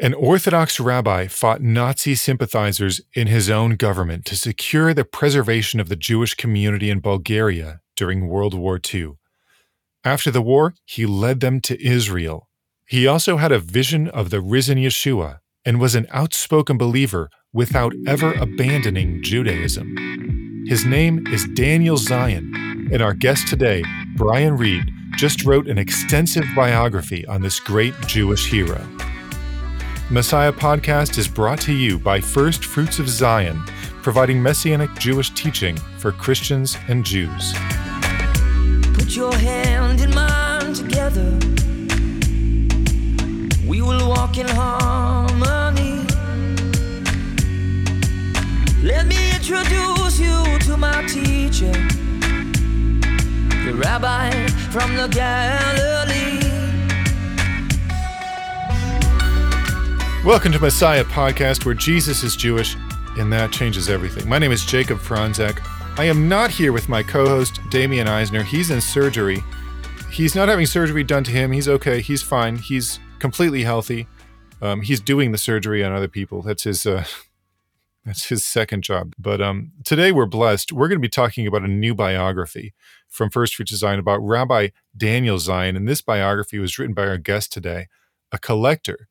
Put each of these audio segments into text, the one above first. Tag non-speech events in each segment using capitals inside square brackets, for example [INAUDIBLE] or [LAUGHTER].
An Orthodox rabbi fought Nazi sympathizers in his own government to secure the preservation of the Jewish community in Bulgaria during World War II. After the war, he led them to Israel. He also had a vision of the risen Yeshua and was an outspoken believer without ever abandoning Judaism. His name is Daniel Zion, and our guest today, Brian Reed, just wrote an extensive biography on this great Jewish hero. Messiah Podcast is brought to you by First Fruits of Zion, providing messianic Jewish teaching for Christians and Jews. Put your hand in mine together. We will walk in harmony. Let me introduce you to my teacher, the rabbi from the Galilee. Welcome to Messiah Podcast, where Jesus is Jewish, and that changes everything. My name is Jacob Fronczak. I am not here with my co host, Damian Eisner. He's in surgery. He's not having surgery done to him. He's okay. He's fine. He's completely healthy. Um, he's doing the surgery on other people. That's his. Uh, [LAUGHS] that's his second job. But um, today we're blessed. We're going to be talking about a new biography from First Fruits of Zion about Rabbi Daniel Zion. And this biography was written by our guest today, a collector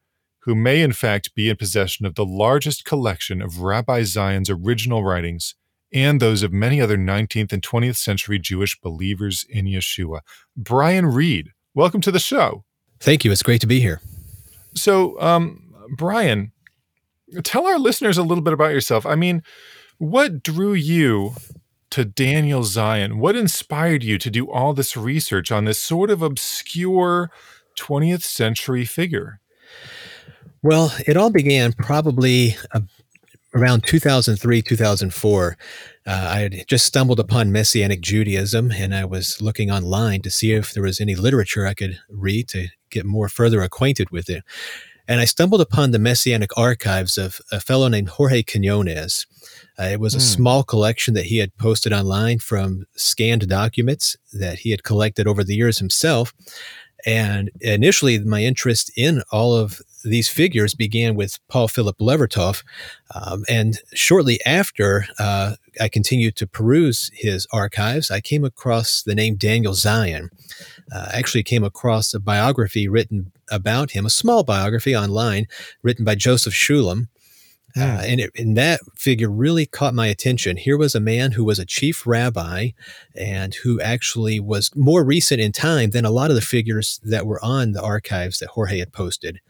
who may in fact be in possession of the largest collection of Rabbi Zion's original writings and those of many other 19th and 20th century Jewish believers in Yeshua. Brian Reed, welcome to the show. Thank you. It's great to be here. So, um, Brian, tell our listeners a little bit about yourself. I mean, what drew you to Daniel Zion? What inspired you to do all this research on this sort of obscure 20th century figure? Well, it all began probably uh, around 2003, 2004. Uh, I had just stumbled upon Messianic Judaism and I was looking online to see if there was any literature I could read to get more further acquainted with it. And I stumbled upon the Messianic archives of a fellow named Jorge Quinones. Uh, it was a mm. small collection that he had posted online from scanned documents that he had collected over the years himself. And initially, my interest in all of these figures began with Paul Philip Levertoff. Um, and shortly after uh, I continued to peruse his archives, I came across the name Daniel Zion. Uh, I actually came across a biography written about him, a small biography online written by Joseph Shulam. Uh, and, it, and that figure really caught my attention. Here was a man who was a chief rabbi and who actually was more recent in time than a lot of the figures that were on the archives that Jorge had posted.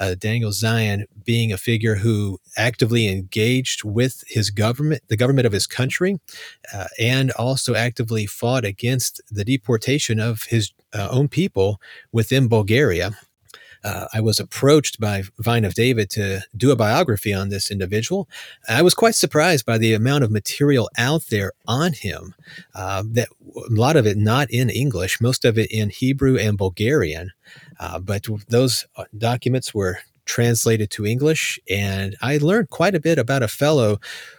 Uh, Daniel Zion being a figure who actively engaged with his government, the government of his country, uh, and also actively fought against the deportation of his uh, own people within Bulgaria uh, I was approached by Vine of David to do a biography on this individual. I was quite surprised by the amount of material out there on him. Uh, that a lot of it not in English, most of it in Hebrew and Bulgarian. Uh, but those uh, documents were translated to English, and I learned quite a bit about a fellow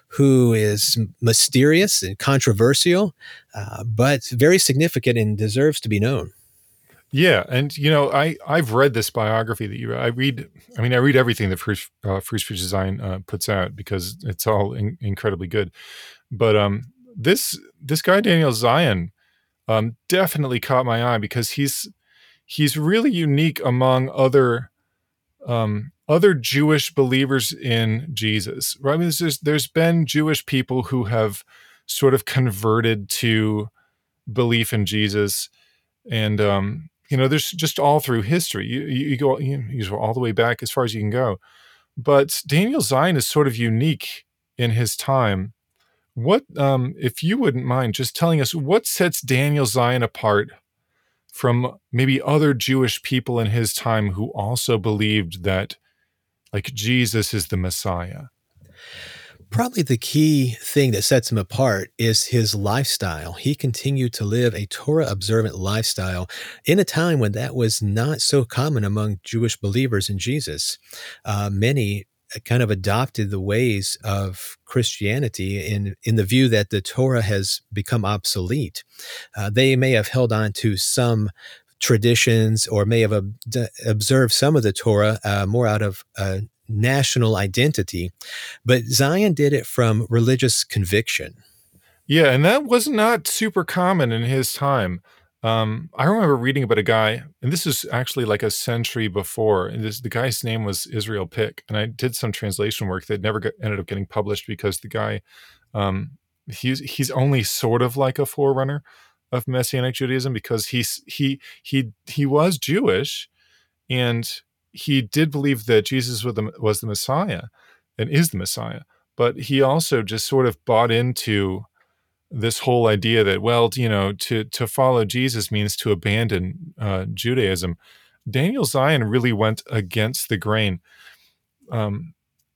who is mysterious and controversial, uh, but very significant and deserves to be known. Yeah, and you know, I I've read this biography that you. I read. I mean, I read everything that First uh, of Zion uh, puts out because it's all in, incredibly good. But um, this this guy Daniel Zion um, definitely caught my eye because he's he's really unique among other um, other Jewish believers in Jesus. Right? I mean, there's there's been Jewish people who have sort of converted to belief in Jesus and um, you know there's just all through history. You, you go you, you go all the way back as far as you can go. But daniel zion is sort of unique in his time. What um, if you wouldn't mind just telling us what sets daniel zion apart from maybe other jewish people in his time who also believed that like jesus is the messiah Probably the key thing that sets him apart is his lifestyle. He continued to live a Torah observant lifestyle in a time when that was not so common among Jewish believers in Jesus. Uh, many kind of adopted the ways of Christianity in in the view that the Torah has become obsolete. Uh, they may have held on to some traditions or may have ob- observed some of the Torah uh, more out of a national identity. But Zion did it from religious conviction. Yeah, and that was not super common in his time. Um, I remember reading about a guy, and this is actually like a century before. And this, the guy's name was Israel Pick, and I did some translation work that never got, ended up getting published because the guy, um, he's he's only sort of like a forerunner of Messianic Judaism because he's he he he was Jewish, and he did believe that Jesus was the, was the Messiah, and is the Messiah. But he also just sort of bought into this whole idea that well you know to to follow jesus means to abandon uh, judaism daniel zion really went against the grain um,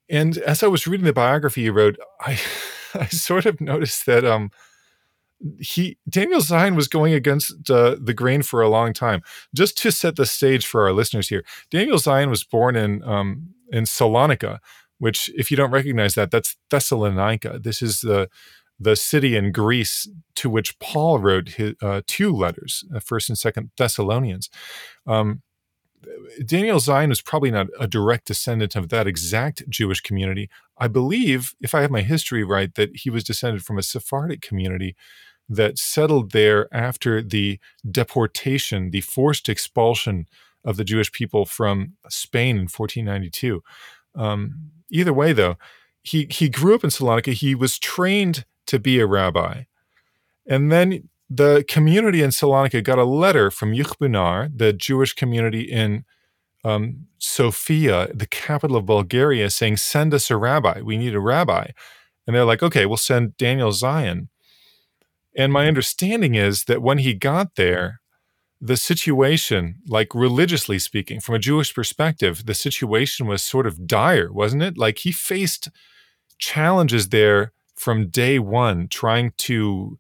and as i was reading the biography he wrote i [LAUGHS] i sort of noticed that um he daniel zion was going against uh, the grain for a long time just to set the stage for our listeners here daniel zion was born in um in salonika which if you don't recognize that that's thessalonica this is the the city in Greece to which Paul wrote his, uh, two letters, uh, First and Second Thessalonians. Um, Daniel Zion was probably not a direct descendant of that exact Jewish community. I believe, if I have my history right, that he was descended from a Sephardic community that settled there after the deportation, the forced expulsion of the Jewish people from Spain in 1492. Um, either way, though, he he grew up in Salonika. He was trained to be a rabbi. And then the community in Salonika got a letter from Yukhbunar, the Jewish community in um, Sofia, the capital of Bulgaria, saying, Send us a rabbi. We need a rabbi. And they're like, Okay, we'll send Daniel Zion. And my understanding is that when he got there, the situation, like religiously speaking, from a Jewish perspective, the situation was sort of dire, wasn't it? Like he faced challenges there from day one trying to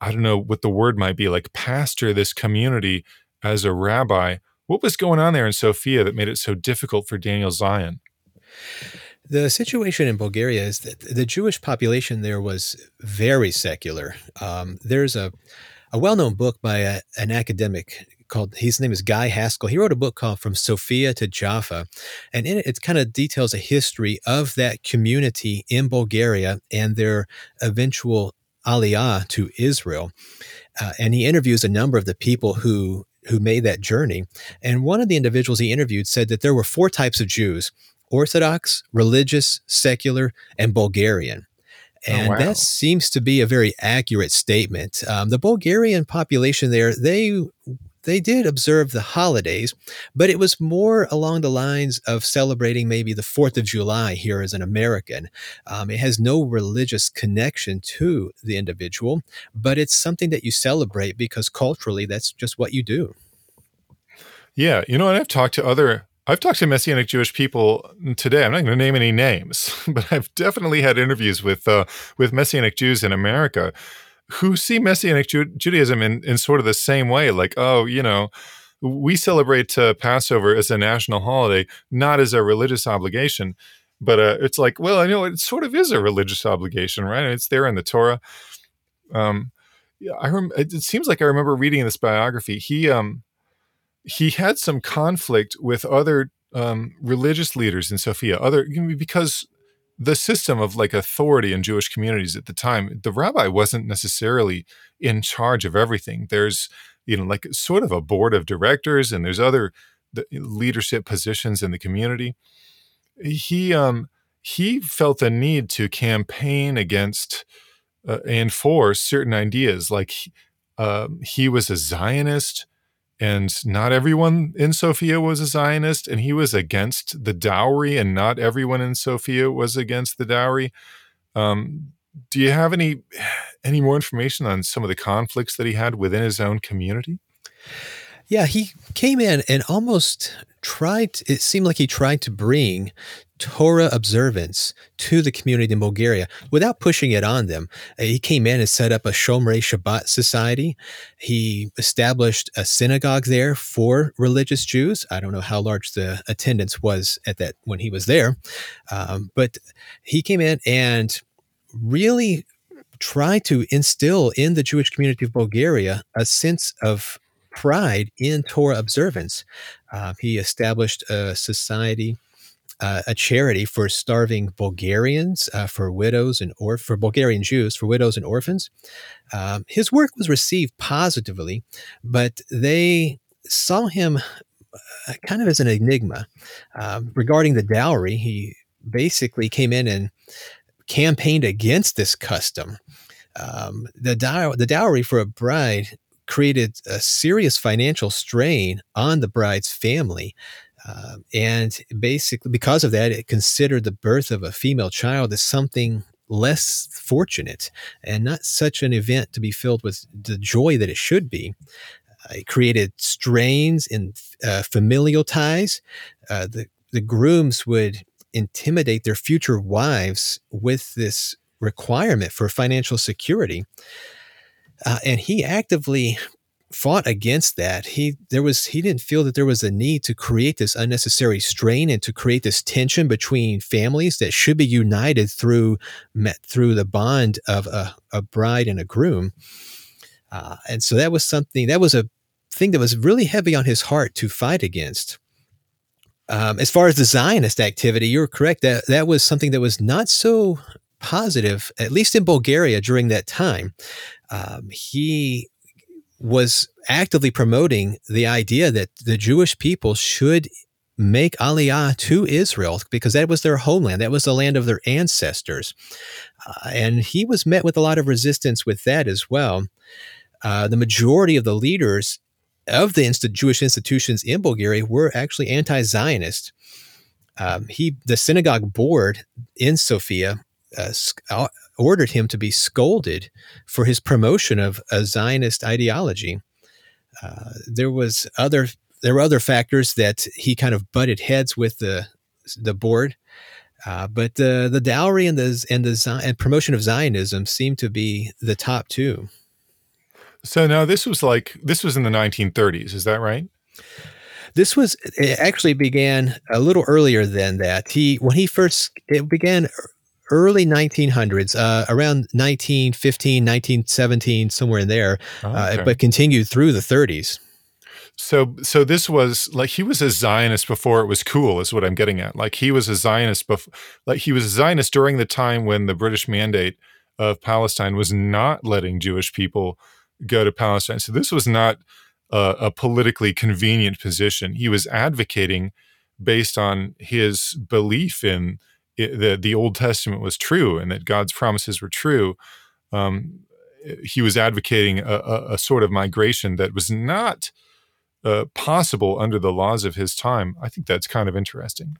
i don't know what the word might be like pastor this community as a rabbi what was going on there in sofia that made it so difficult for daniel zion the situation in Bulgaria is that the Jewish population there was very secular. Um, there's a, a well known book by a, an academic called his name is Guy Haskell. He wrote a book called From Sofia to Jaffa, and in it, it kind of details a history of that community in Bulgaria and their eventual aliyah to Israel. Uh, and he interviews a number of the people who who made that journey. And one of the individuals he interviewed said that there were four types of Jews: Orthodox, religious, secular, and Bulgarian. Oh, and oh, wow. that seems to be a very accurate statement. Um, the Bulgarian population there, they they did observe the holidays, but it was more along the lines of celebrating maybe the 4th of July here as an American. Um, it has no religious connection to the individual, but it's something that you celebrate because culturally that's just what you do. Yeah, you know, and I've talked to other I've talked to Messianic Jewish people today. I'm not going to name any names, [LAUGHS] but I've definitely had interviews with uh, with Messianic Jews in America who see Messianic Ju- Judaism in, in sort of the same way, like, oh, you know, we celebrate uh, Passover as a national holiday, not as a religious obligation. But uh, it's like, well, I know it sort of is a religious obligation, right? It's there in the Torah. Um, I rem- it seems like I remember reading this biography. He um, he had some conflict with other um, religious leaders in Sofia, other because the system of like authority in Jewish communities at the time, the rabbi wasn't necessarily in charge of everything. There's, you know, like sort of a board of directors, and there's other leadership positions in the community. He um he felt the need to campaign against uh, and for certain ideas, like uh, he was a Zionist and not everyone in Sofia was a Zionist, and he was against the dowry, and not everyone in Sofia was against the dowry. Um, do you have any any more information on some of the conflicts that he had within his own community? Yeah, he came in and almost tried. It seemed like he tried to bring Torah observance to the community in Bulgaria without pushing it on them. Uh, he came in and set up a Shomrei Shabbat society. He established a synagogue there for religious Jews. I don't know how large the attendance was at that when he was there, um, but he came in and really tried to instill in the Jewish community of Bulgaria a sense of pride in Torah observance. Uh, he established a society, uh, a charity for starving Bulgarians, uh, for widows and or for Bulgarian Jews, for widows and orphans. Um, his work was received positively, but they saw him uh, kind of as an enigma um, regarding the dowry. He basically came in and campaigned against this custom. Um, the, dow- the dowry for a bride created a serious financial strain on the bride's family. Uh, and basically, because of that, it considered the birth of a female child as something less fortunate and not such an event to be filled with the joy that it should be. Uh, it created strains in uh, familial ties. Uh, the, the grooms would intimidate their future wives with this requirement for financial security. Uh, and he actively fought against that. He there was he didn't feel that there was a need to create this unnecessary strain and to create this tension between families that should be united through met through the bond of a, a bride and a groom. Uh, and so that was something that was a thing that was really heavy on his heart to fight against. Um, as far as the Zionist activity, you're correct that that was something that was not so positive, at least in Bulgaria during that time. Um, he was actively promoting the idea that the Jewish people should make aliyah to Israel because that was their homeland, that was the land of their ancestors. Uh, and he was met with a lot of resistance with that as well. Uh, the majority of the leaders of the inst- Jewish institutions in Bulgaria were actually anti-Zionist. Um, he, the synagogue board in Sofia, uh, uh, ordered him to be scolded for his promotion of a Zionist ideology. Uh, there was other there were other factors that he kind of butted heads with the the board, uh, but the the dowry and the and the and promotion of Zionism seemed to be the top two. So now this was like this was in the 1930s, is that right? This was it actually began a little earlier than that. He when he first it began early 1900s, uh, around 1915, 1917, somewhere in there, oh, okay. uh, but continued through the 30s. So, so this was like he was a Zionist before it was cool, is what I'm getting at. Like he was a Zionist, before, like he was a Zionist during the time when the British mandate of Palestine was not letting Jewish people go to Palestine. So this was not a, a politically convenient position. He was advocating based on his belief in the the Old Testament was true and that God's promises were true. Um, he was advocating a, a, a, sort of migration that was not uh, possible under the laws of his time. I think that's kind of interesting.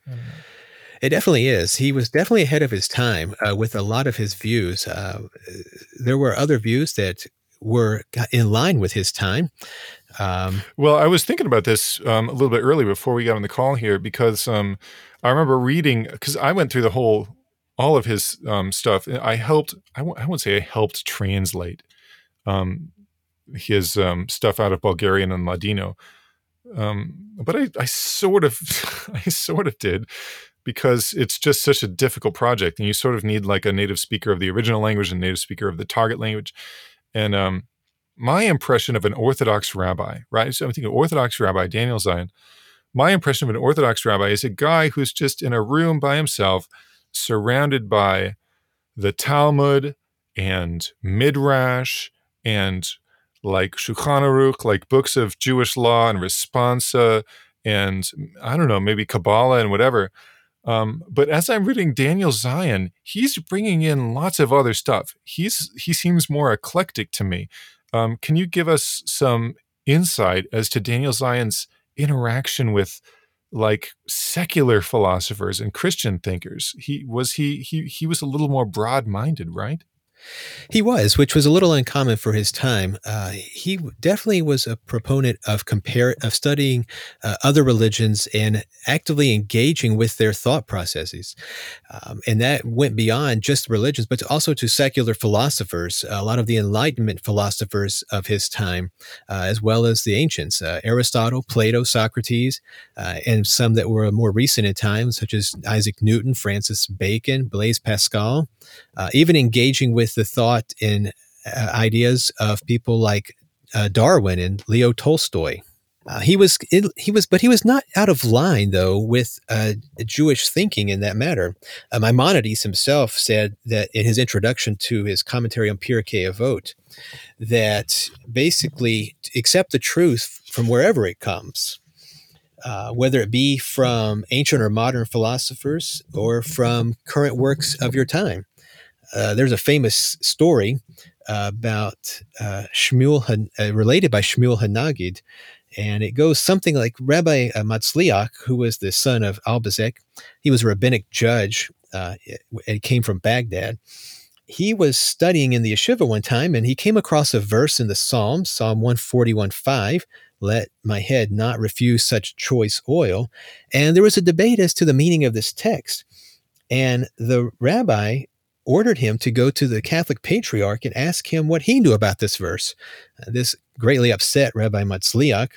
It definitely is. He was definitely ahead of his time uh, with a lot of his views. Uh, there were other views that were in line with his time. Um, well, I was thinking about this um, a little bit earlier before we got on the call here because um, I remember reading because I went through the whole all of his um, stuff. I helped. I w- I won't say I helped translate um, his um, stuff out of Bulgarian and Ladino, but I, I sort of [LAUGHS] I sort of did because it's just such a difficult project, and you sort of need like a native speaker of the original language and native speaker of the target language, and um, my impression of an Orthodox rabbi, right? So I'm thinking Orthodox rabbi Daniel Zion. My impression of an Orthodox rabbi is a guy who's just in a room by himself, surrounded by the Talmud and Midrash and like Shulchan Aruch, like books of Jewish law and responsa, and I don't know, maybe Kabbalah and whatever. Um, but as I'm reading Daniel Zion, he's bringing in lots of other stuff. He's he seems more eclectic to me. Um, can you give us some insight as to Daniel Zion's interaction with like secular philosophers and Christian thinkers? He was he he he was a little more broad-minded, right? He was, which was a little uncommon for his time. Uh, he definitely was a proponent of compare of studying uh, other religions and actively engaging with their thought processes, um, and that went beyond just religions, but also to secular philosophers. A lot of the Enlightenment philosophers of his time, uh, as well as the ancients, uh, Aristotle, Plato, Socrates, uh, and some that were more recent in time, such as Isaac Newton, Francis Bacon, Blaise Pascal. Uh, even engaging with the thought and uh, ideas of people like uh, Darwin and Leo Tolstoy. Uh, he was he was, but he was not out of line though with uh, Jewish thinking in that matter. Uh, Maimonides himself said that in his introduction to his commentary on Pirkei Avot, that basically accept the truth from wherever it comes, uh, whether it be from ancient or modern philosophers or from current works of your time. Uh, there's a famous story uh, about Shmuel, related by Shmuel Hanagid, and it goes something like Rabbi uh, Matzliach, who was the son of Albazek, he was a rabbinic judge uh, and came from Baghdad. He was studying in the yeshiva one time and he came across a verse in the Psalms, Psalm 141.5, let my head not refuse such choice oil. And there was a debate as to the meaning of this text. And the rabbi ordered him to go to the Catholic patriarch and ask him what he knew about this verse. Uh, this greatly upset Rabbi Matzliach,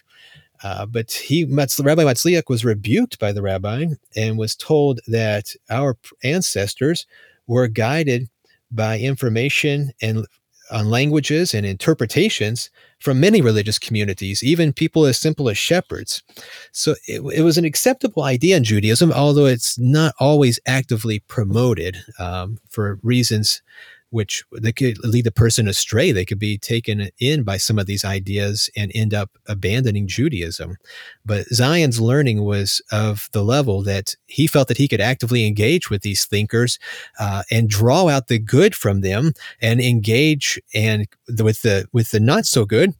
uh, but he, Rabbi Matzliach was rebuked by the rabbi and was told that our ancestors were guided by information and on languages and interpretations from many religious communities, even people as simple as shepherds. So it, it was an acceptable idea in Judaism, although it's not always actively promoted um, for reasons which they could lead the person astray. They could be taken in by some of these ideas and end up abandoning Judaism. But Zion's learning was of the level that he felt that he could actively engage with these thinkers uh, and draw out the good from them and engage and with the with the not so good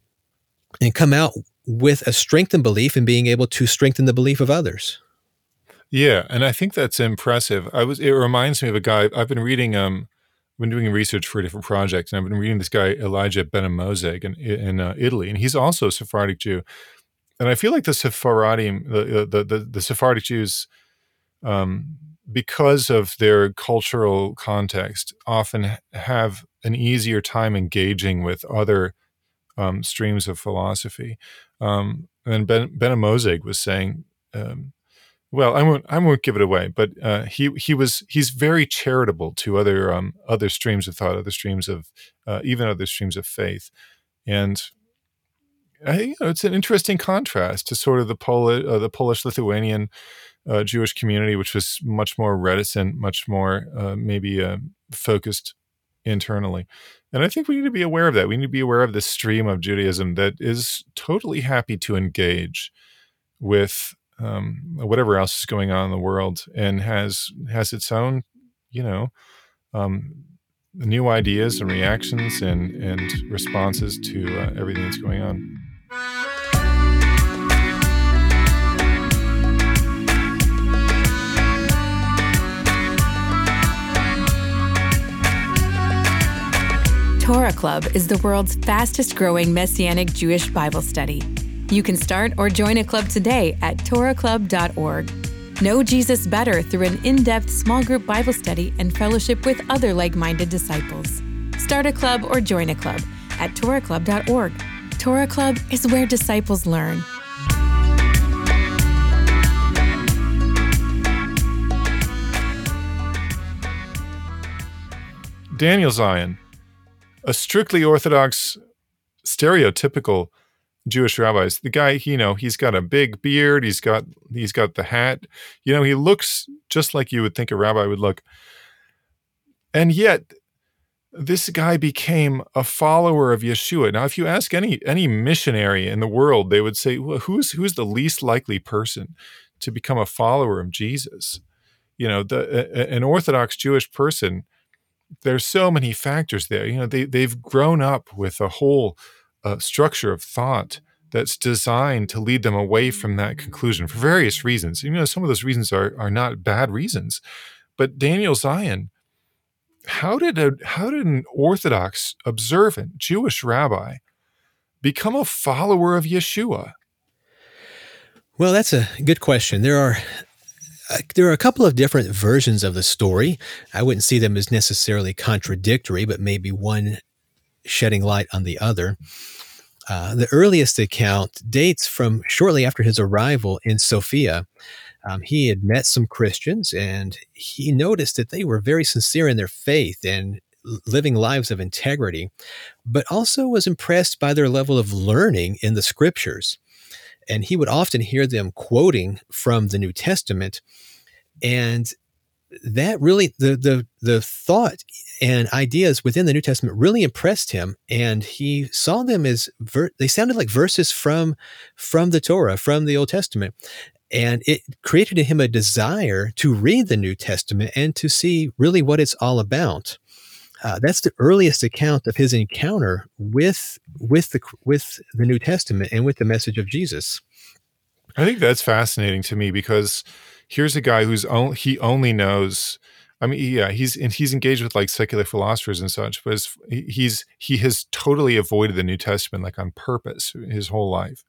and come out with a strengthened belief and being able to strengthen the belief of others. Yeah, and I think that's impressive. I was it reminds me of a guy I've been reading um been doing research for a different project, and I've been reading this guy Elijah Benamozegh in, in uh, Italy, and he's also a Sephardic Jew. And I feel like the Sephardim, the the the, the Sephardic Jews, um, because of their cultural context, often have an easier time engaging with other um, streams of philosophy. Um, and Ben Benamozegh was saying um, well, I won't. I won't give it away. But uh, he he was he's very charitable to other um, other streams of thought, other streams of uh, even other streams of faith, and I, you know, it's an interesting contrast to sort of the Polish uh, the Polish Lithuanian uh, Jewish community, which was much more reticent, much more uh, maybe uh, focused internally. And I think we need to be aware of that. We need to be aware of this stream of Judaism that is totally happy to engage with um, whatever else is going on in the world, and has has its own, you know, um, new ideas and reactions and and responses to uh, everything that's going on. Torah Club is the world's fastest growing Messianic Jewish Bible study. You can start or join a club today at torahclub.org. Know Jesus better through an in depth small group Bible study and fellowship with other like minded disciples. Start a club or join a club at torahclub.org. Torah Club is where disciples learn. Daniel Zion, a strictly Orthodox, stereotypical Jewish rabbis. The guy, you know, he's got a big beard. He's got he's got the hat. You know, he looks just like you would think a rabbi would look. And yet, this guy became a follower of Yeshua. Now, if you ask any any missionary in the world, they would say, well, "Who's who's the least likely person to become a follower of Jesus?" You know, the a, an Orthodox Jewish person. There's so many factors there. You know, they they've grown up with a whole uh, structure of thought that's designed to lead them away from that conclusion for various reasons. You know, some of those reasons are are not bad reasons, but Daniel Zion, how did a how did an Orthodox observant Jewish rabbi become a follower of Yeshua? Well, that's a good question. There are uh, there are a couple of different versions of the story. I wouldn't see them as necessarily contradictory, but maybe one shedding light on the other. Uh, the earliest account dates from shortly after his arrival in Sofia. Um, he had met some Christians and he noticed that they were very sincere in their faith and living lives of integrity, but also was impressed by their level of learning in the scriptures. And he would often hear them quoting from the New Testament. And that really the the the thought and ideas within the New Testament really impressed him, and he saw them as ver- they sounded like verses from from the Torah, from the Old Testament, and it created in him a desire to read the New Testament and to see really what it's all about. Uh, that's the earliest account of his encounter with with the with the New Testament and with the message of Jesus. I think that's fascinating to me because here's a guy who's only he only knows. I mean, yeah, he's and he's engaged with like secular philosophers and such, but he's he has totally avoided the New Testament like on purpose his whole life.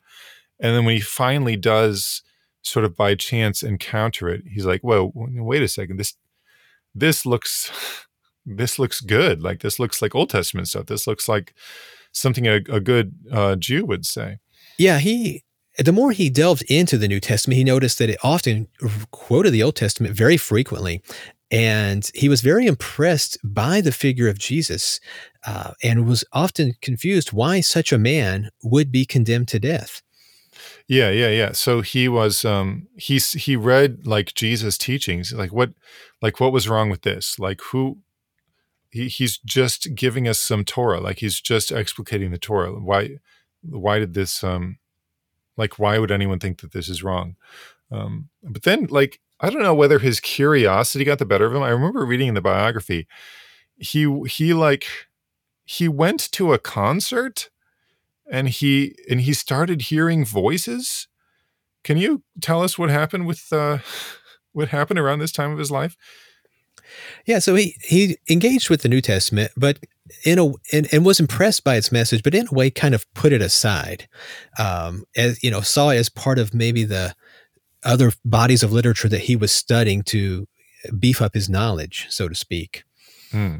And then when he finally does sort of by chance encounter it, he's like, "Whoa, wait a second this this looks [LAUGHS] this looks good. Like this looks like Old Testament stuff. This looks like something a, a good uh, Jew would say." Yeah, he the more he delved into the New Testament, he noticed that it often quoted the Old Testament very frequently. And he was very impressed by the figure of Jesus uh, and was often confused why such a man would be condemned to death. Yeah, yeah, yeah. So he was um he's he read like Jesus teachings, like what like what was wrong with this? Like who he, he's just giving us some Torah, like he's just explicating the Torah. Why why did this um like why would anyone think that this is wrong? Um but then like I don't know whether his curiosity got the better of him. I remember reading in the biography he he like he went to a concert and he and he started hearing voices. Can you tell us what happened with uh, [LAUGHS] what happened around this time of his life? Yeah, so he he engaged with the New Testament, but in a and, and was impressed by its message, but in a way, kind of put it aside, um, as you know, saw it as part of maybe the other bodies of literature that he was studying to beef up his knowledge, so to speak. Hmm.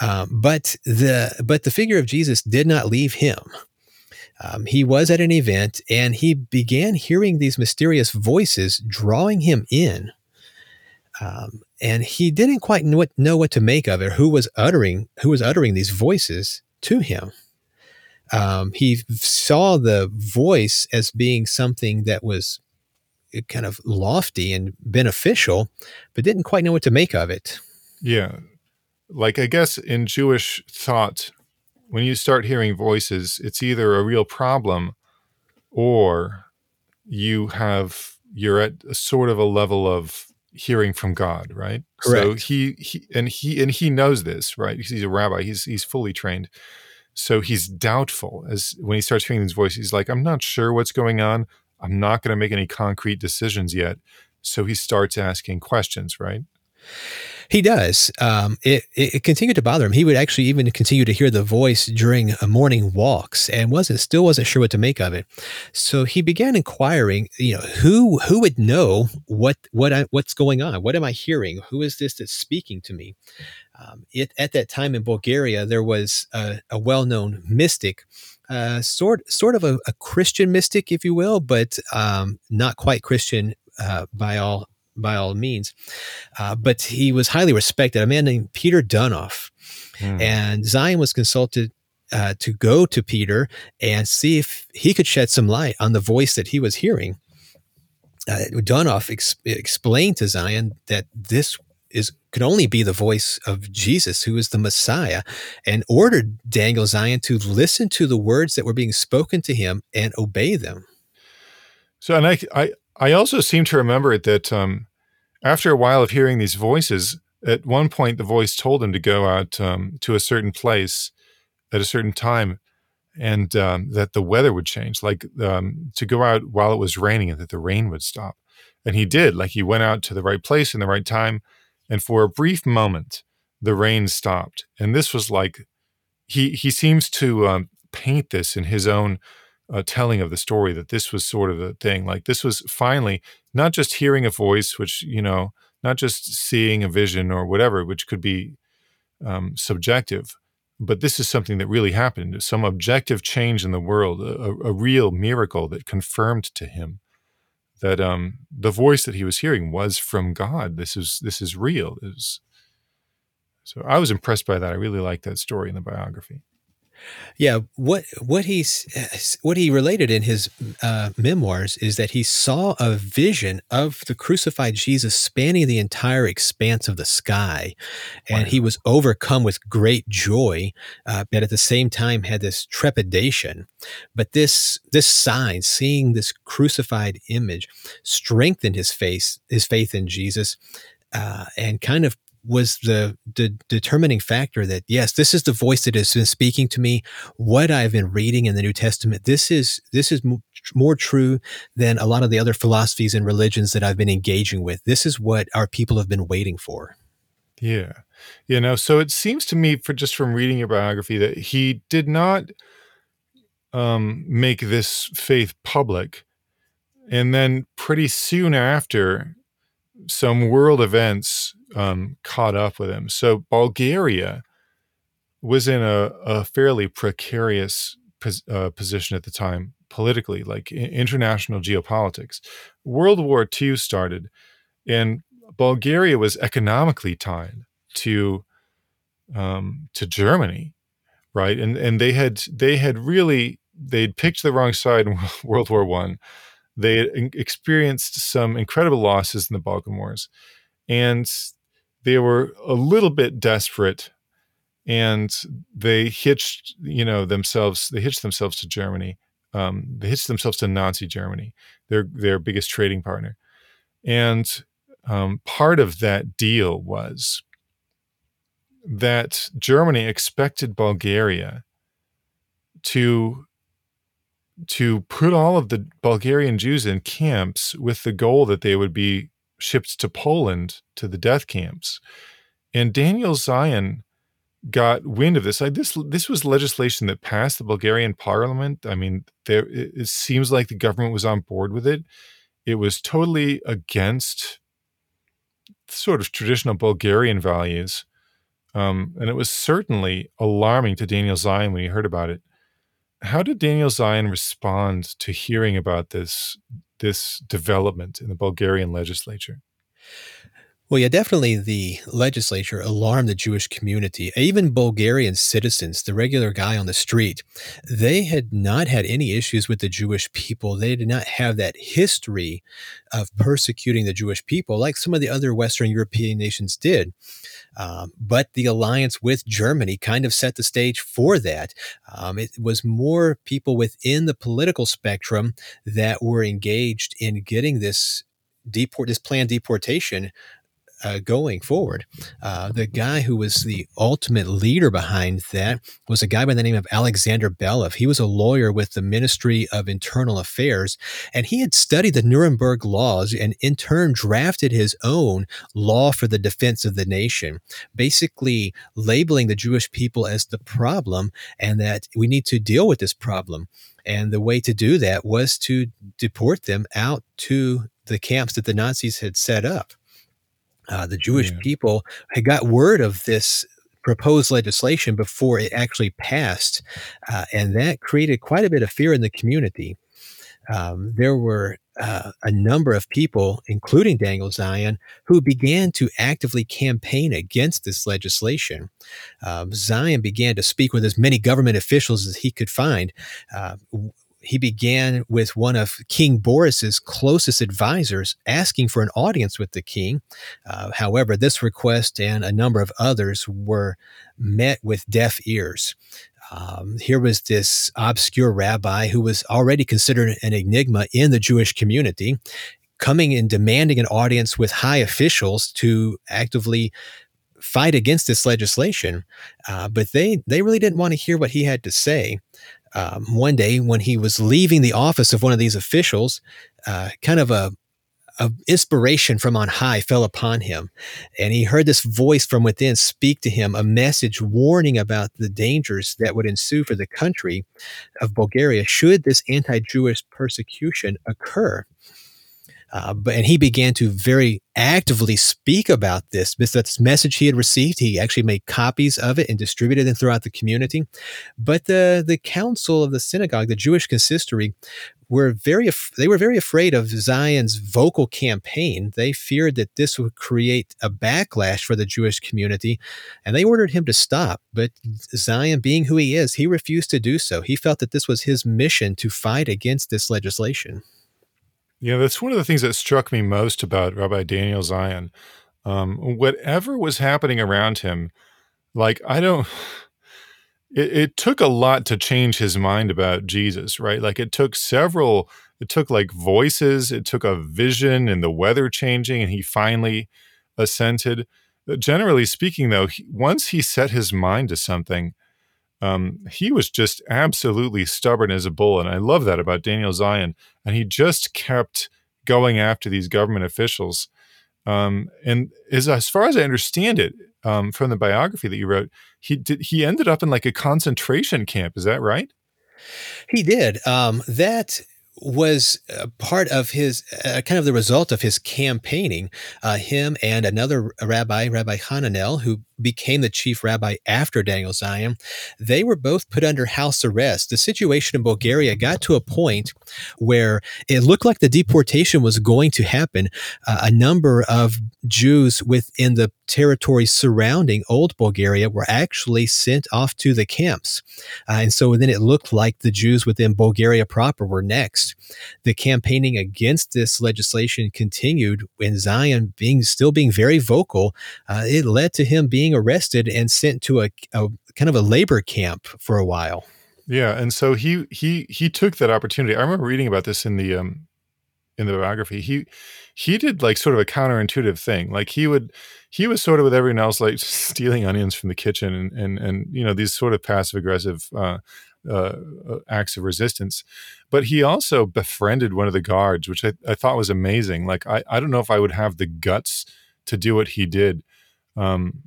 Um, but the but the figure of Jesus did not leave him um, he was at an event and he began hearing these mysterious voices drawing him in. Um, and he didn't quite know what, know what to make of it, who was uttering who was uttering these voices to him. Um, he saw the voice as being something that was kind of lofty and beneficial, but didn't quite know what to make of it. Yeah, like I guess in Jewish thought, when you start hearing voices, it's either a real problem or you have you're at a sort of a level of hearing from God, right? Correct. So he, he and he and he knows this, right? He's a rabbi. He's he's fully trained. So he's doubtful as when he starts hearing these voices. He's like, I'm not sure what's going on. I'm not going to make any concrete decisions yet. So he starts asking questions, right? He does. Um, it, it, continued to bother him. He would actually even continue to hear the voice during morning walks, and wasn't still wasn't sure what to make of it. So he began inquiring. You know, who who would know what what I, what's going on? What am I hearing? Who is this that's speaking to me? Um, it, at that time in Bulgaria, there was a, a well-known mystic, uh, sort sort of a, a, Christian mystic, if you will, but um, not quite Christian uh, by all by all means. Uh, but he was highly respected, a man named Peter Deunov. Mm. And Zion was consulted uh, to go to Peter and see if he could shed some light on the voice that he was hearing. Uh, Dunoff ex- explained to Zion that this is could only be the voice of Jesus, who is the Messiah, and ordered Daniel Zion to listen to the words that were being spoken to him and obey them. So, and I, I, I also seem to remember that um, after a while of hearing these voices, at one point the voice told him to go out um, to a certain place at a certain time and um, that the weather would change, like um, to go out while it was raining and that the rain would stop. And he did, like he went out to the right place in the right time. And for a brief moment, the rain stopped. And this was like, he, he seems to um, paint this in his own uh, telling of the story that this was sort of the thing. Like this was finally not just hearing a voice, which you know, not just seeing a vision or whatever, which could be um, subjective, but this is something that really happened. Some objective change in the world, a, a real miracle that confirmed to him that um, the voice that he was hearing was from God. This is this is real. So I was impressed by that. I really liked that story in the biography. Yeah, what what he's what he related in his uh, memoirs is that he saw a vision of the crucified Jesus spanning the entire expanse of the sky, and Wow. he was overcome with great joy, uh, but at the same time had this trepidation. But this this sign, seeing this crucified image, strengthened his faith his faith in Jesus, uh, and kind of was the, the determining factor that yes this is the voice that has been speaking to me what i've been reading in the new testament this is this is mo- more true than a lot of the other philosophies and religions that i've been engaging with this is what our people have been waiting for Yeah. You know, so it seems to me for just from reading your biography that he did not um make this faith public. And then pretty soon after some world events um caught up with him. So Bulgaria was in a, a fairly precarious pos- uh, position at the time politically, like international geopolitics. World War II started, and Bulgaria was economically tied to um, to Germany, right? And and they had they had really they'd picked the wrong side in [LAUGHS] World War One. They experienced some incredible losses in the Balkan Wars, and they were a little bit desperate and they hitched you know themselves they hitched themselves to germany um, they hitched themselves to nazi germany their their biggest trading partner. And um, part of that deal was that germany expected bulgaria to to put all of the bulgarian jews in camps with the goal that they would be shipped to poland to the death camps and daniel zion got wind of this. Like this, this was legislation that passed the Bulgarian parliament. I mean, there it, it seems like the government was on board with it. It was totally against sort of traditional Bulgarian values, um, and it was certainly alarming to Daniel Zion when he heard about it. How did Daniel Zion respond to hearing about this this development in the Bulgarian legislature? Well, yeah, definitely the legislature alarmed the Jewish community. Even Bulgarian citizens, the regular guy on the street, they had not had any issues with the Jewish people. They did not have that history of persecuting the Jewish people like some of the other Western European nations did. Um, but the alliance with Germany kind of set the stage for that. Um, it was more people within the political spectrum that were engaged in getting this deport this planned deportation uh, going forward. Uh, the guy who was the ultimate leader behind that was a guy by the name of Alexander Belev. He was a lawyer with the Ministry of Internal Affairs, and he had studied the Nuremberg laws and in turn drafted his own law for the defense of the nation, basically labeling the Jewish people as the problem and that we need to deal with this problem. And the way to do that was to deport them out to the camps that the Nazis had set up. Uh, the Jewish Yeah. people had got word of this proposed legislation before it actually passed, uh, and that created quite a bit of fear in the community. Um, there were uh, a number of people, including Daniel Zion, who began to actively campaign against this legislation. Um, Zion began to speak with as many government officials as he could find. Uh, he began with one of King Boris's closest advisors asking for an audience with the king. Uh, however, this request and a number of others were met with deaf ears. Um, here was this obscure rabbi who was already considered an enigma in the Jewish community, coming and demanding an audience with high officials to actively fight against this legislation. Uh, but they they really didn't want to hear what he had to say. Um, one day, when he was leaving the office of one of these officials, uh, kind of a of inspiration from on high fell upon him, and he heard this voice from within speak to him a message warning about the dangers that would ensue for the country of Bulgaria should this anti Jewish persecution occur. Uh, but and he began to very actively speak about this. This message he had received. He actually made copies of it and distributed them throughout the community. But the the council of the synagogue, the Jewish consistory, were very they were very afraid of Zion's vocal campaign. They feared that this would create a backlash for the Jewish community, and they ordered him to stop. But Zion, being who he is, he refused to do so. He felt that this was his mission to fight against this legislation. Yeah, that's one of the things that struck me most about Rabbi Daniel Zion. Um, whatever was happening around him, like I don't. [SIGHS] It, it took a lot to change his mind about Jesus, right? Like it took several. It took like voices. It took a vision and the weather changing, and he finally assented. Generally speaking, though, he, once he set his mind to something, um, he was just absolutely stubborn as a bull. And I love that about Daniel Zion. And he just kept going after these government officials. Um, and as, as far as I understand it um, from the biography that you wrote, he did, he ended up in like a concentration camp. Is that right? He did. Um, that was part of his uh, kind of the result of his campaigning. Uh, him and another rabbi, Rabbi Hananel, who became the chief rabbi after Daniel Zion, they were both put under house arrest. The situation in Bulgaria got to a point where it looked like the deportation was going to happen. Uh, a number of Jews within the territories surrounding old Bulgaria were actually sent off to the camps. Uh, and so then it looked like the Jews within Bulgaria proper were next. The campaigning against this legislation continued, and Zion being still being very vocal, uh, it led to him being being arrested and sent to a, a kind of a labor camp for a while. Yeah, and so he he he took that opportunity. I remember reading about this in the um in the biography. He he did like sort of a counterintuitive thing. Like he would he was sort of with everyone else like [LAUGHS] stealing onions from the kitchen and and and you know these sort of passive aggressive uh, uh, uh, acts of resistance. But he also befriended one of the guards, which I, I thought was amazing. Like I I don't know if I would have the guts to do what he did. Um,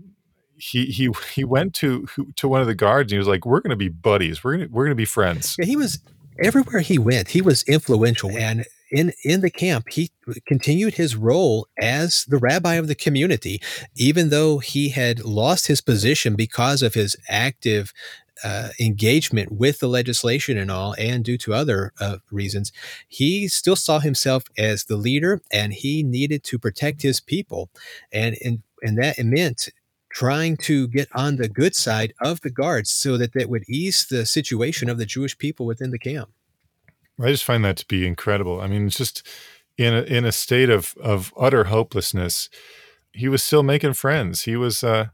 he he [LAUGHS] he went to to one of the guards and he was like, "We're going to be buddies. We're gonna we're going to be friends." Yeah, he was everywhere he went. He was influential, and in in the camp, he continued his role as the rabbi of the community, even though he had lost his position because of his active uh, engagement with the legislation and all, and due to other uh, reasons, he still saw himself as the leader, and he needed to protect his people, and and and that meant trying to get on the good side of the guards so that that would ease the situation of the Jewish people within the camp. I just find that to be incredible. I mean, just in a, in a state of of utter hopelessness, he was still making friends. He was uh,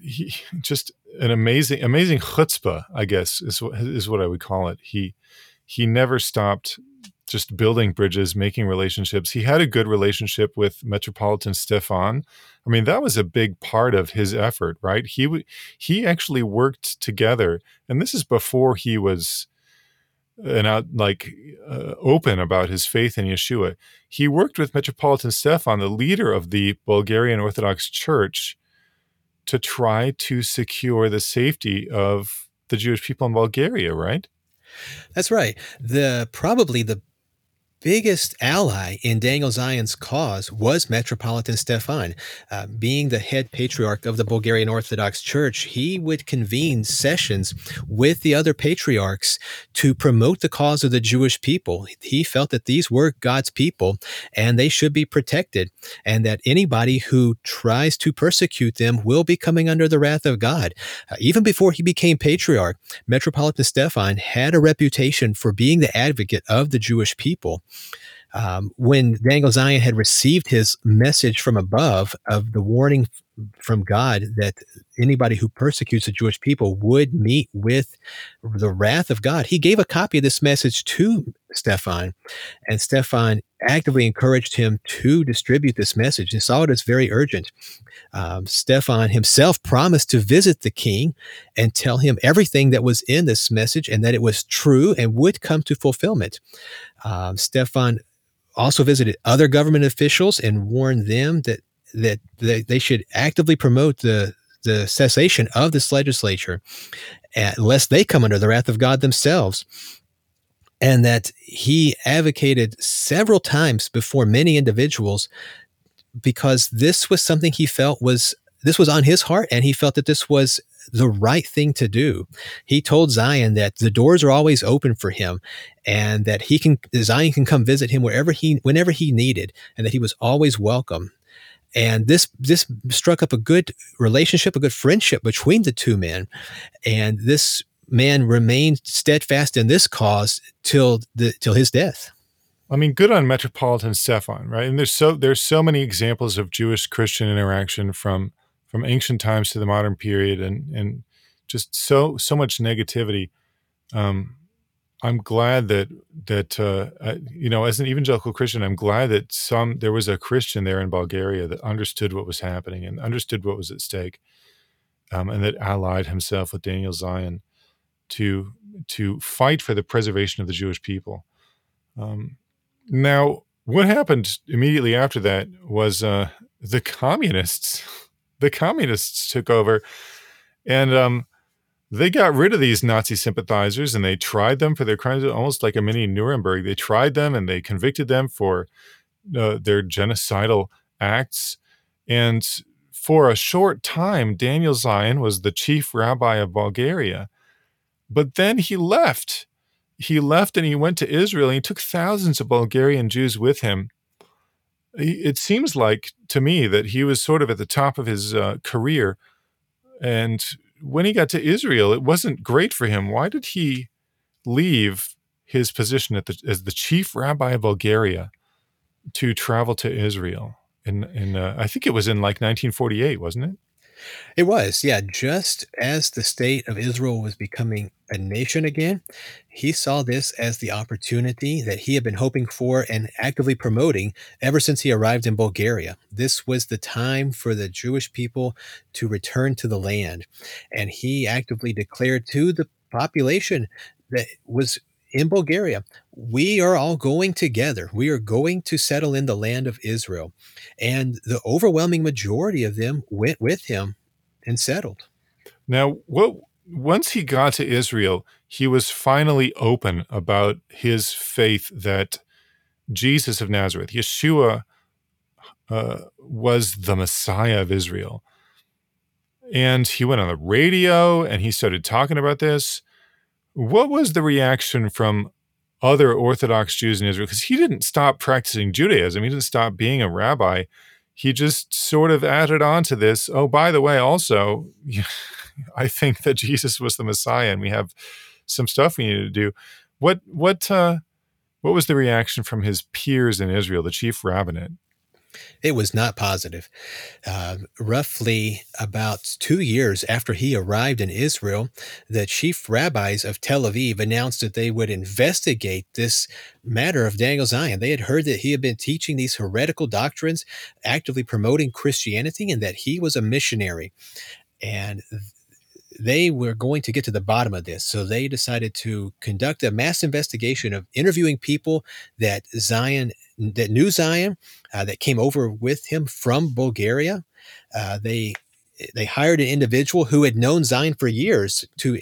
he [LAUGHS] just an amazing amazing chutzpah, I guess is is what I would call it. He he never stopped just building bridges, making relationships. He had a good relationship with Metropolitan Stefan. I mean, that was a big part of his effort, right? He he actually worked together, and this is before he was and out like uh, open about his faith in Yeshua. He worked with Metropolitan Stefan, the leader of the Bulgarian Orthodox Church, to try to secure the safety of the Jewish people in Bulgaria, right? That's right. The probably the biggest ally in Daniel Zion's cause was Metropolitan Stefan. Uh, being the head patriarch of the Bulgarian Orthodox Church, he would convene sessions with the other patriarchs to promote the cause of the Jewish people. He felt that these were God's people and they should be protected, and that anybody who tries to persecute them will be coming under the wrath of God. Uh, even before he became patriarch, Metropolitan Stefan had a reputation for being the advocate of the Jewish people. Um, when Daniel Zion had received his message from above of the warning from God that anybody who persecutes the Jewish people would meet with the wrath of God, he gave a copy of this message to Stefan, and Stefan actively encouraged him to distribute this message. He saw it as very urgent. Um, Stefan himself promised to visit the king and tell him everything that was in this message and that it was true and would come to fulfillment. Um, Stefan also visited other government officials and warned them that that they, they should actively promote the the cessation of this legislature, uh, lest they come under the wrath of God themselves. and that he advocated several times before many individuals because this was something he felt was this was on his heart and he felt that this was the right thing to do. He told Zion that the doors are always open for him and that he can Zion can come visit him wherever he whenever he needed and that he was always welcome. And this this struck up a good relationship, a good friendship between the two men. And this man remained steadfast in this cause till the till his death. I mean, good on Metropolitan Stefan, right? And there's so there's so many examples of Jewish Christian interaction from from ancient times to the modern period, and and just so so much negativity. Um, I'm glad that that uh, I, you know, as an evangelical Christian, I'm glad that some there was a Christian there in Bulgaria that understood what was happening and understood what was at stake, um, and that allied himself with Daniel Zion to to fight for the preservation of the Jewish people. Um, now, what happened immediately after that was uh, the communists. [LAUGHS] The communists took over, and um, they got rid of these Nazi sympathizers, and they tried them for their crimes, almost like a mini Nuremberg. They tried them, and they convicted them for uh, their genocidal acts. And for a short time, Daniel Zion was the chief rabbi of Bulgaria, but then he left he left and he went to Israel and he took thousands of Bulgarian Jews with him. It seems like to me that he was sort of at the top of his uh, career. And when he got to Israel, it wasn't great for him. Why did he leave his position the, as the chief rabbi of Bulgaria to travel to Israel? In, in uh, I think it was in like 1948, wasn't it? It was, yeah. Just as the state of Israel was becoming a nation again, he saw this as the opportunity that he had been hoping for and actively promoting ever since he arrived in Bulgaria. This was the time for the Jewish people to return to the land. And he actively declared to the population that was in Bulgaria, we are all going together. We are going to settle in the land of Israel. And the overwhelming majority of them went with him and settled. Now, what once he got to Israel, he was finally open about his faith that Jesus of Nazareth, Yeshua, uh, was the Messiah of Israel. And he went on the radio and he started talking about this. What was the reaction from other Orthodox Jews in Israel? Because he didn't stop practicing Judaism, he didn't stop being a rabbi he just sort of added on to this. Oh, by the way, also, [LAUGHS] [LAUGHS] I think that Jesus was the Messiah, and we have some stuff we need to do. What what uh, what was the reaction from his peers in Israel, the chief rabbinate? It was not positive. Uh, roughly about two years after he arrived in Israel, the chief rabbis of Tel Aviv announced that they would investigate this matter of Daniel Zion. They had heard that he had been teaching these heretical doctrines, actively promoting Christianity, and that he was a missionary. And they were going to get to the bottom of this. So they decided to conduct a mass investigation of interviewing people that Zion, that knew Zion, uh, that came over with him from Bulgaria. Uh, they they hired an individual who had known Zion for years to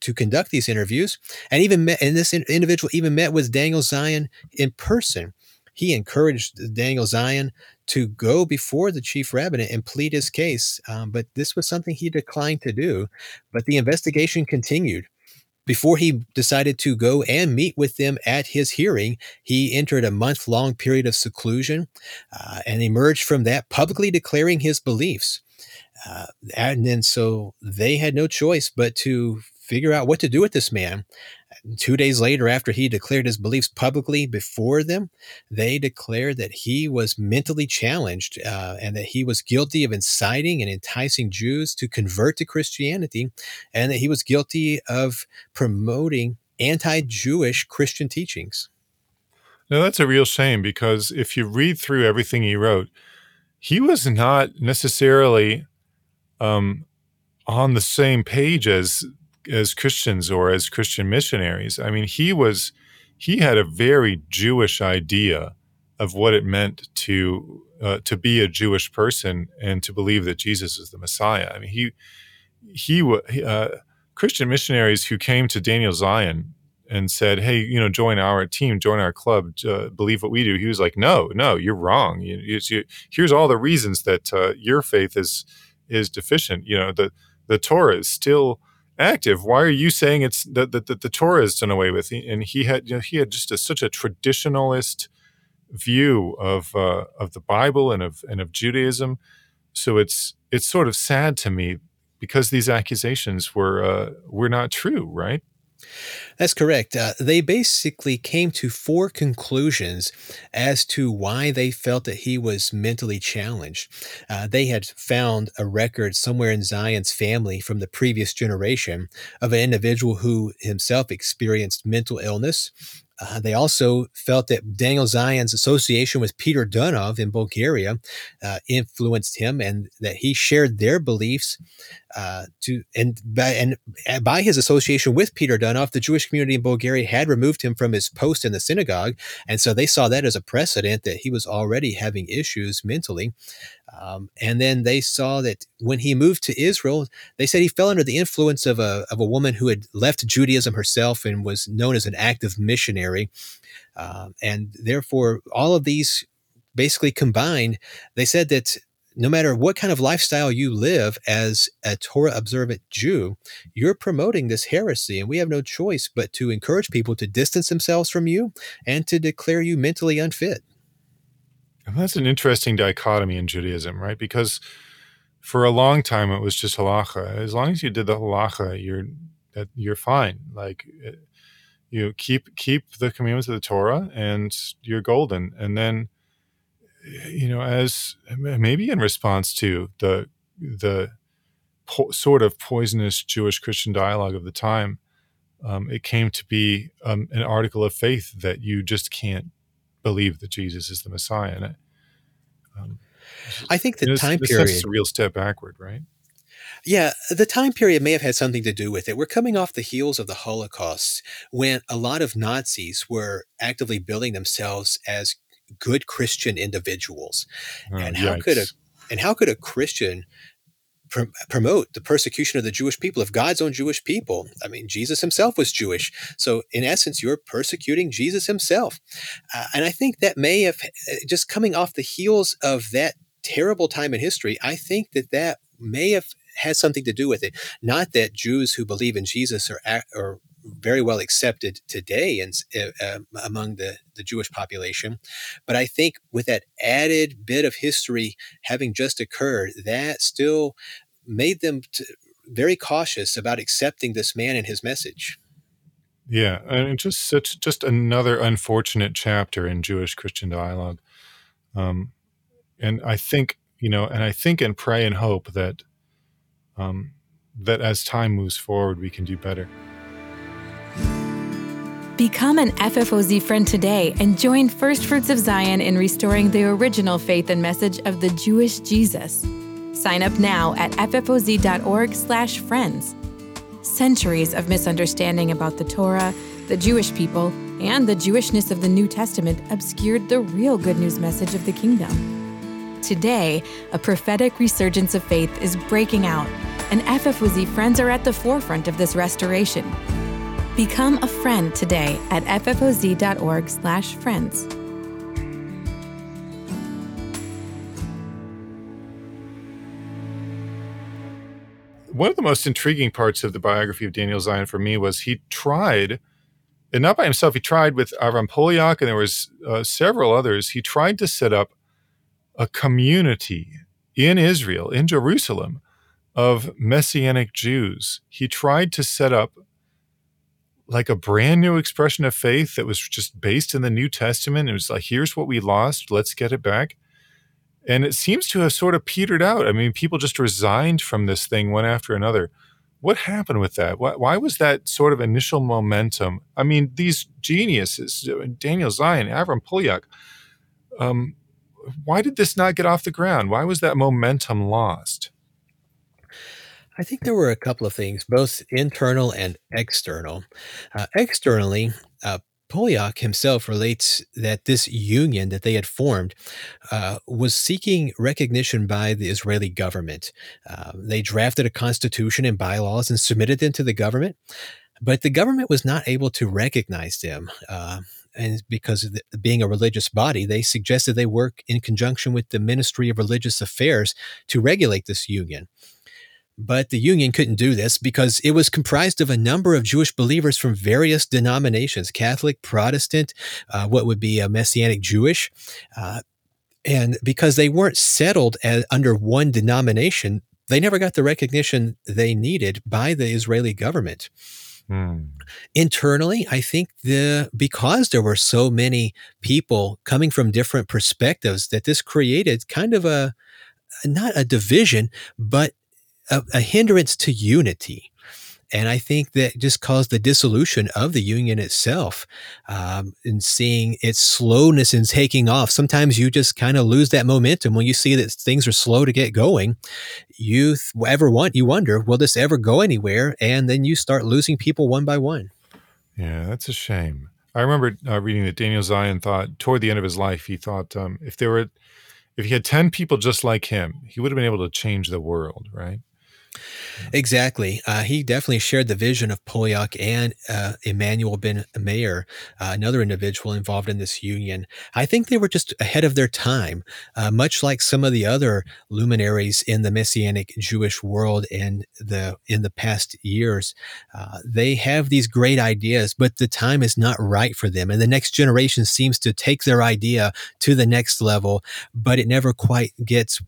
to conduct these interviews, and even met. And this individual even met with Daniel Zion in person. He encouraged Daniel Zion to go before the chief rabbinate and plead his case. Um, but this was something he declined to do. But the investigation continued. Before he decided to go and meet with them at his hearing, he entered a month long period of seclusion uh, and emerged from that publicly declaring his beliefs. Uh, and then so they had no choice but to figure out what to do with this man. Two days later, after he declared his beliefs publicly before them, they declared that he was mentally challenged uh, and that he was guilty of inciting and enticing Jews to convert to Christianity, and that he was guilty of promoting anti Jewish Christian teachings. Now, that's a real shame because if you read through everything he wrote, he was not necessarily um, on the same page as as Christians or as Christian missionaries. I mean, he was he had a very Jewish idea of what it meant to uh, to be a Jewish person and to believe that Jesus is the Messiah. I mean, he he uh, Christian missionaries who came to Daniel Zion and said, "Hey, you know, join our team, join our club, uh, believe what we do," he was like, "No, no, you're wrong. You, you, here's all the reasons that uh, your faith is is deficient. You know, the the Torah is still." Active. Why are you saying it's that the, the, the, Torah is done away with? And he had you know, he had just a, such a traditionalist view of uh, of the Bible and of and of Judaism. So it's it's sort of sad to me because these accusations were uh, were not true, right? That's correct. Uh, they basically came to four conclusions as to why they felt that he was mentally challenged. Uh, they had found a record somewhere in Zion's family from the previous generation of an individual who himself experienced mental illness uh, they also felt that Daniel Zion's association with Peter Deunov in Bulgaria uh, influenced him, and that he shared their beliefs. Uh, to and by, and by his association with Peter Deunov, the Jewish community in Bulgaria had removed him from his post in the synagogue, and so they saw that as a precedent that he was already having issues mentally. Um, and then they saw that when he moved to Israel, they said he fell under the influence of a, of a woman who had left Judaism herself and was known as an active missionary. Uh, and therefore, all of these basically combined, they said that no matter what kind of lifestyle you live as a Torah observant Jew, you're promoting this heresy. And we have no choice but to encourage people to distance themselves from you and to declare you mentally unfit. That's an interesting dichotomy in Judaism, right? Because for a long time it was just halacha. As long as you did the halacha, you're that you're fine. Like eh, you keep keep the commandments of the Torah, and you're golden. And then, you know, as maybe in response to the the po- sort of poisonous Jewish Christian dialogue of the time, um, it came to be um, an article of faith that you just can't believe that Jesus is the Messiah. And um, I think the time period is a real step backward, right? Yeah, the time period may have had something to do with it. We're coming off the heels of the Holocaust when a lot of Nazis were actively building themselves as good Christian individuals. Uh, and how yikes. could a and how could a Christian pr- promote the persecution of the Jewish people of God's own Jewish people. I mean, Jesus himself was Jewish. So, in essence, you're persecuting Jesus himself. Uh, and I think that may have uh, just coming off the heels of that terrible time in history, I think that that may have had something to do with it. Not that Jews who believe in Jesus are, are very well accepted today and uh, um, among the, the Jewish population. But I think with that added bit of history having just occurred, that still made them t- very cautious about accepting this man and his message. Yeah, and just such just another unfortunate chapter in Jewish Christian dialogue. Um, and I think you know, and I think and pray and hope that um, that as time moves forward, we can do better. Become an FFOZ friend today and join First Fruits of Zion in restoring the original faith and message of the Jewish Jesus. Sign up now at ffoz.org/friends. Centuries of misunderstanding about the Torah, the Jewish people, and the Jewishness of the New Testament obscured the real good news message of the kingdom. Today, a prophetic resurgence of faith is breaking out, and FFOZ friends are at the forefront of this restoration. Become a friend today at ffoz.org/friends. One of the most intriguing parts of the biography of Daniel Zion for me was he tried, and not by himself. He tried with Avram Polyak, and there was uh, several others. He tried to set up a community in Israel, in Jerusalem, of Messianic Jews. He tried to set up like a brand new expression of faith that was just based in the New Testament. It was like, here's what we lost, let's get it back. And it seems to have sort of petered out. I mean, people just resigned from this thing one after another. What happened with that? Why, why was that sort of initial momentum? I mean, these geniuses, Daniel Zion, Avram Polyak, um, why did this not get off the ground? Why was that momentum lost? I think there were a couple of things, both internal and external. Uh, externally, uh, Polyak himself relates that this union that they had formed uh, was seeking recognition by the Israeli government. Uh, they drafted a constitution and bylaws and submitted them to the government. but the government was not able to recognize them. Uh, and because of the, being a religious body, they suggested they work in conjunction with the Ministry of Religious Affairs to regulate this union. But the union couldn't do this because it was comprised of a number of Jewish believers from various denominations Catholic, Protestant, uh, what would be a Messianic Jewish. Uh, and because they weren't settled as, under one denomination, they never got the recognition they needed by the Israeli government. Hmm. Internally, I think the because there were so many people coming from different perspectives that this created kind of a not a division, but a, a hindrance to unity. And I think that just caused the dissolution of the union itself um, and seeing its slowness in taking off. Sometimes you just kind of lose that momentum when you see that things are slow to get going. You ever want, you wonder, will this ever go anywhere? And then you start losing people one by one. Yeah, that's a shame. I remember uh, reading that Daniel Zion thought toward the end of his life, he thought um, if there were, if he had 10 people just like him, he would have been able to change the world, right? Exactly. Uh, he definitely shared the vision of Polyak and uh, Emmanuel ben Meir, uh, another individual involved in this union. I think they were just ahead of their time, uh, much like some of the other luminaries in the Messianic Jewish world in the in the past years. Uh, they have these great ideas, but the time is not right for them, and the next generation seems to take their idea to the next level, but it never quite gets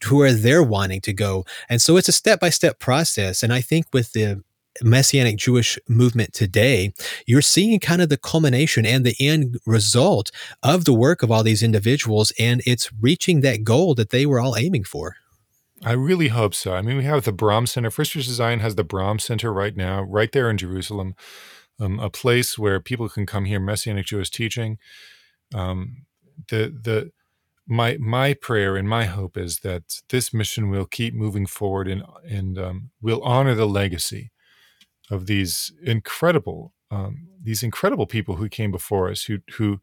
to where they're wanting to go. And so it's a step by step process. And I think with the Messianic Jewish movement today, you're seeing kind of the culmination and the end result of the work of all these individuals, and it's reaching that goal that they were all aiming for. I really hope so. I mean, we have the Braham Center. First Church Zion has the Braham Center right now, right there in Jerusalem, um, a place where people can come hear Messianic Jewish teaching. Um, the the my my prayer and my hope is that this mission will keep moving forward and and um, will honor the legacy of these incredible um, these incredible people who came before us who who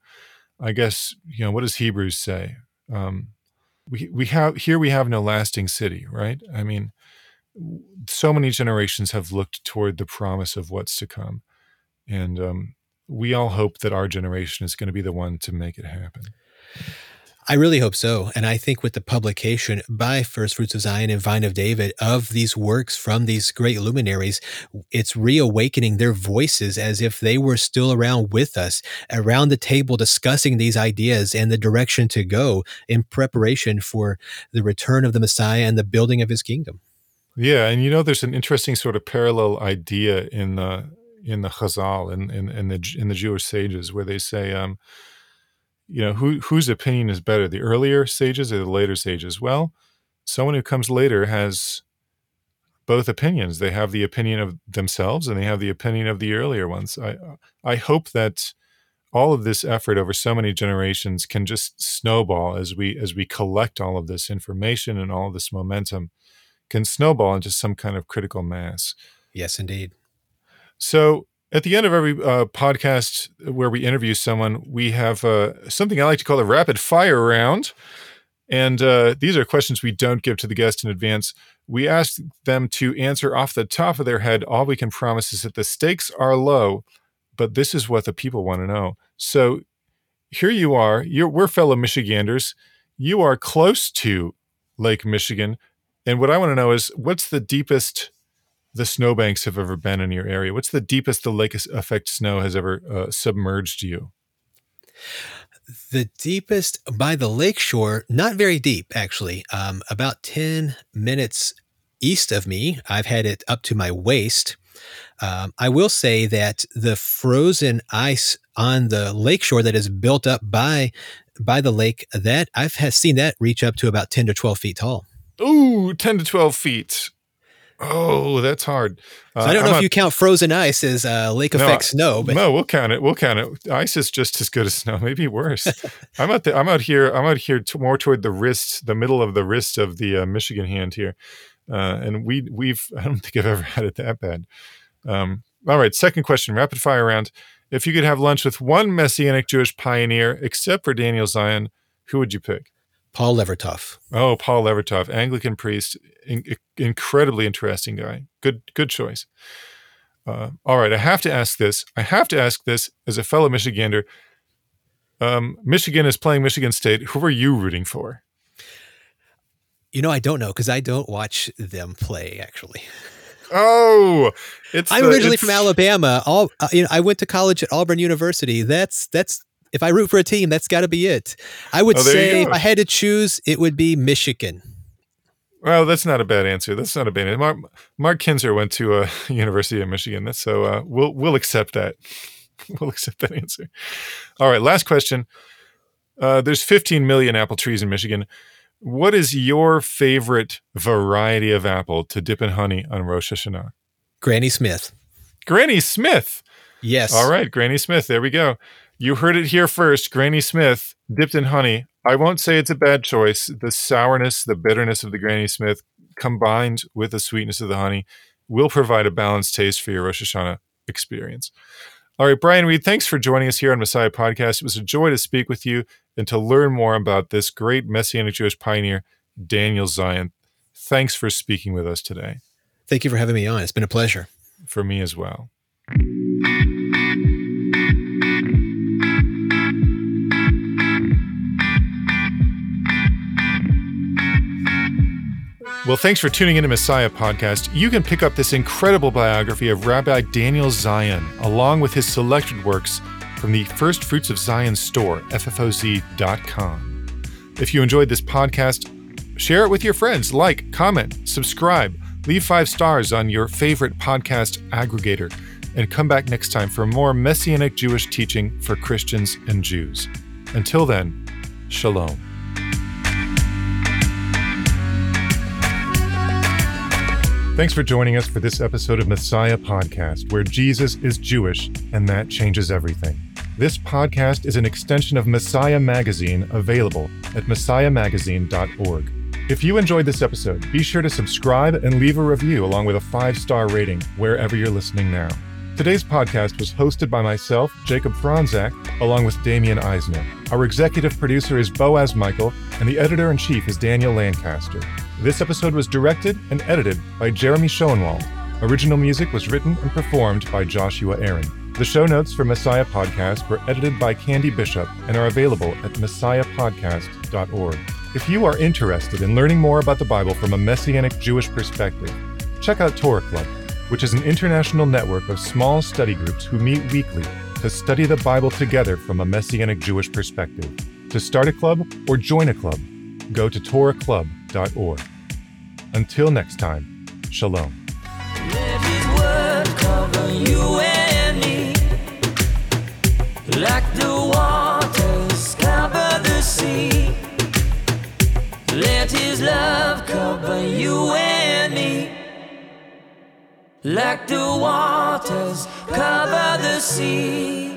I guess you know what does Hebrews say? Um, we we have here we have no lasting city right? I mean so many generations have looked toward the promise of what's to come. And um, we all hope that our generation is going to be the one to make it happen. I really hope so. And I think with the publication by First Fruits of Zion and Vine of David of these works from these great luminaries, it's reawakening their voices as if they were still around with us, around the table discussing these ideas and the direction to go in preparation for the return of the Messiah and the building of his kingdom. Yeah, and you know, there's an interesting sort of parallel idea in the in the Chazal and in, in, in, the in the Jewish sages where they say, um, you know, who whose opinion is better, the earlier sages or the later sages? Well, someone who comes later has both opinions. They have the opinion of themselves and they have the opinion of the earlier ones. I I hope that all of this effort over so many generations can just snowball as we as we collect all of this information and all of this momentum can snowball into some kind of critical mass. Yes, indeed. So at the end of every uh, podcast where we interview someone, we have uh, something I like to call a rapid fire round. And uh, these are questions we don't give to the guest in advance. We ask them to answer off the top of their head. All we can promise is that the stakes are low, but this is what the people want to know. So here you are. You're, we're fellow Michiganders. You are close to Lake Michigan. And what I want to know is what's the deepest the snowbanks have ever been in your area? What's the deepest the lake effect snow has ever uh, submerged you? The deepest by the lakeshore, not very deep actually, um, about 10 minutes east of me. I've had it up to my waist. Um, I will say that the frozen ice on the lakeshore that is built up by by the lake that I've has seen that reach up to about 10 to 12 feet tall. Ooh, 10 to 12 feet. Oh, that's hard. Uh, so I don't know I'm if you count frozen ice as uh, lake no, effect snow, but no, we'll count it. We'll count it. Ice is just as good as snow, [LAUGHS] maybe worse. I'm out. The, I'm out here. I'm out here to, more toward the wrist, the middle of the wrist of the uh, Michigan hand here, uh, and we we've. [LAUGHS] I don't think I've ever had it that bad. Um, all right, second question, rapid fire round. If you could have lunch with one Messianic Jewish pioneer, except for Daniel Zion, who would you pick? Paul Levertoff. Oh, Paul Levertoff, Anglican priest, in, incredibly interesting guy. Good, good choice. Uh, all right, I have to ask this. I have to ask this as a fellow Michigander. Um, Michigan is playing Michigan State. Who are you rooting for? You know, I don't know because I don't watch them play. Actually, Oh, [LAUGHS] it's I'm the- originally from Alabama. All uh, you know, I went to college at Auburn University. That's that's if I root for a team, that's got to be it. I would Oh, say if. I had to choose, it would be Michigan. Well, that's not a bad answer. That's not a bad answer. Mark, Mark Kinzer went to a [LAUGHS] University of Michigan. That's so uh, we'll we'll accept that. [LAUGHS] We'll accept that answer. All right, last question. Uh, there's 15 million apple trees in Michigan. What is your favorite variety of apple to dip in honey on Rosh Hashanah? Granny Smith. Granny Smith. Yes. All right, Granny Smith. There we go. You heard it here first. Granny Smith dipped in honey. I won't say it's a bad choice. The sourness, the bitterness of the Granny Smith combined with the sweetness of the honey will provide a balanced taste for your Rosh Hashanah experience. All right, Brian Reed, thanks for joining us here on Messiah Podcast. It was a joy to speak with you and to learn more about this great Messianic Jewish pioneer, Daniel Zion. Thanks for speaking with us today. Thank you for having me on. It's been a pleasure. For me as well. Well, thanks for tuning in to Messiah Podcast. You can pick up this incredible biography of Rabbi Daniel Zion, along with his selected works from the First Fruits of Zion store, FFOZ.com. If you enjoyed this podcast, share it with your friends, like, comment, subscribe, leave five stars on your favorite podcast aggregator, and come back next time for more Messianic Jewish teaching for Christians and Jews. Until then, shalom. Thanks for joining us for this episode of Messiah Podcast, where Jesus is Jewish and that changes everything. This podcast is an extension of Messiah Magazine available at messiahmagazine.org. If you enjoyed this episode, be sure to subscribe and leave a review along with a five star rating wherever you're listening now. Today's podcast was hosted by myself, Jacob Fronczak, along with Damian Eisner. Our executive producer is Boaz Michael, and the editor in chief is Daniel Lancaster. This episode was directed and edited by Jeremy Schoenwald. Original music was written and performed by Joshua Aaron. The show notes for Messiah Podcast were edited by Candy Bishop and are available at messiahpodcast.org. If you are interested in learning more about the Bible from a Messianic Jewish perspective, check out Torah Club, which is an international network of small study groups who meet weekly to study the Bible together from a Messianic Jewish perspective. To start a club or join a club, go to torahclub.org. Until next time, shalom. Let his word cover you and me. Like the waters cover the sea. Let his love cover you and me. Like the waters cover the sea.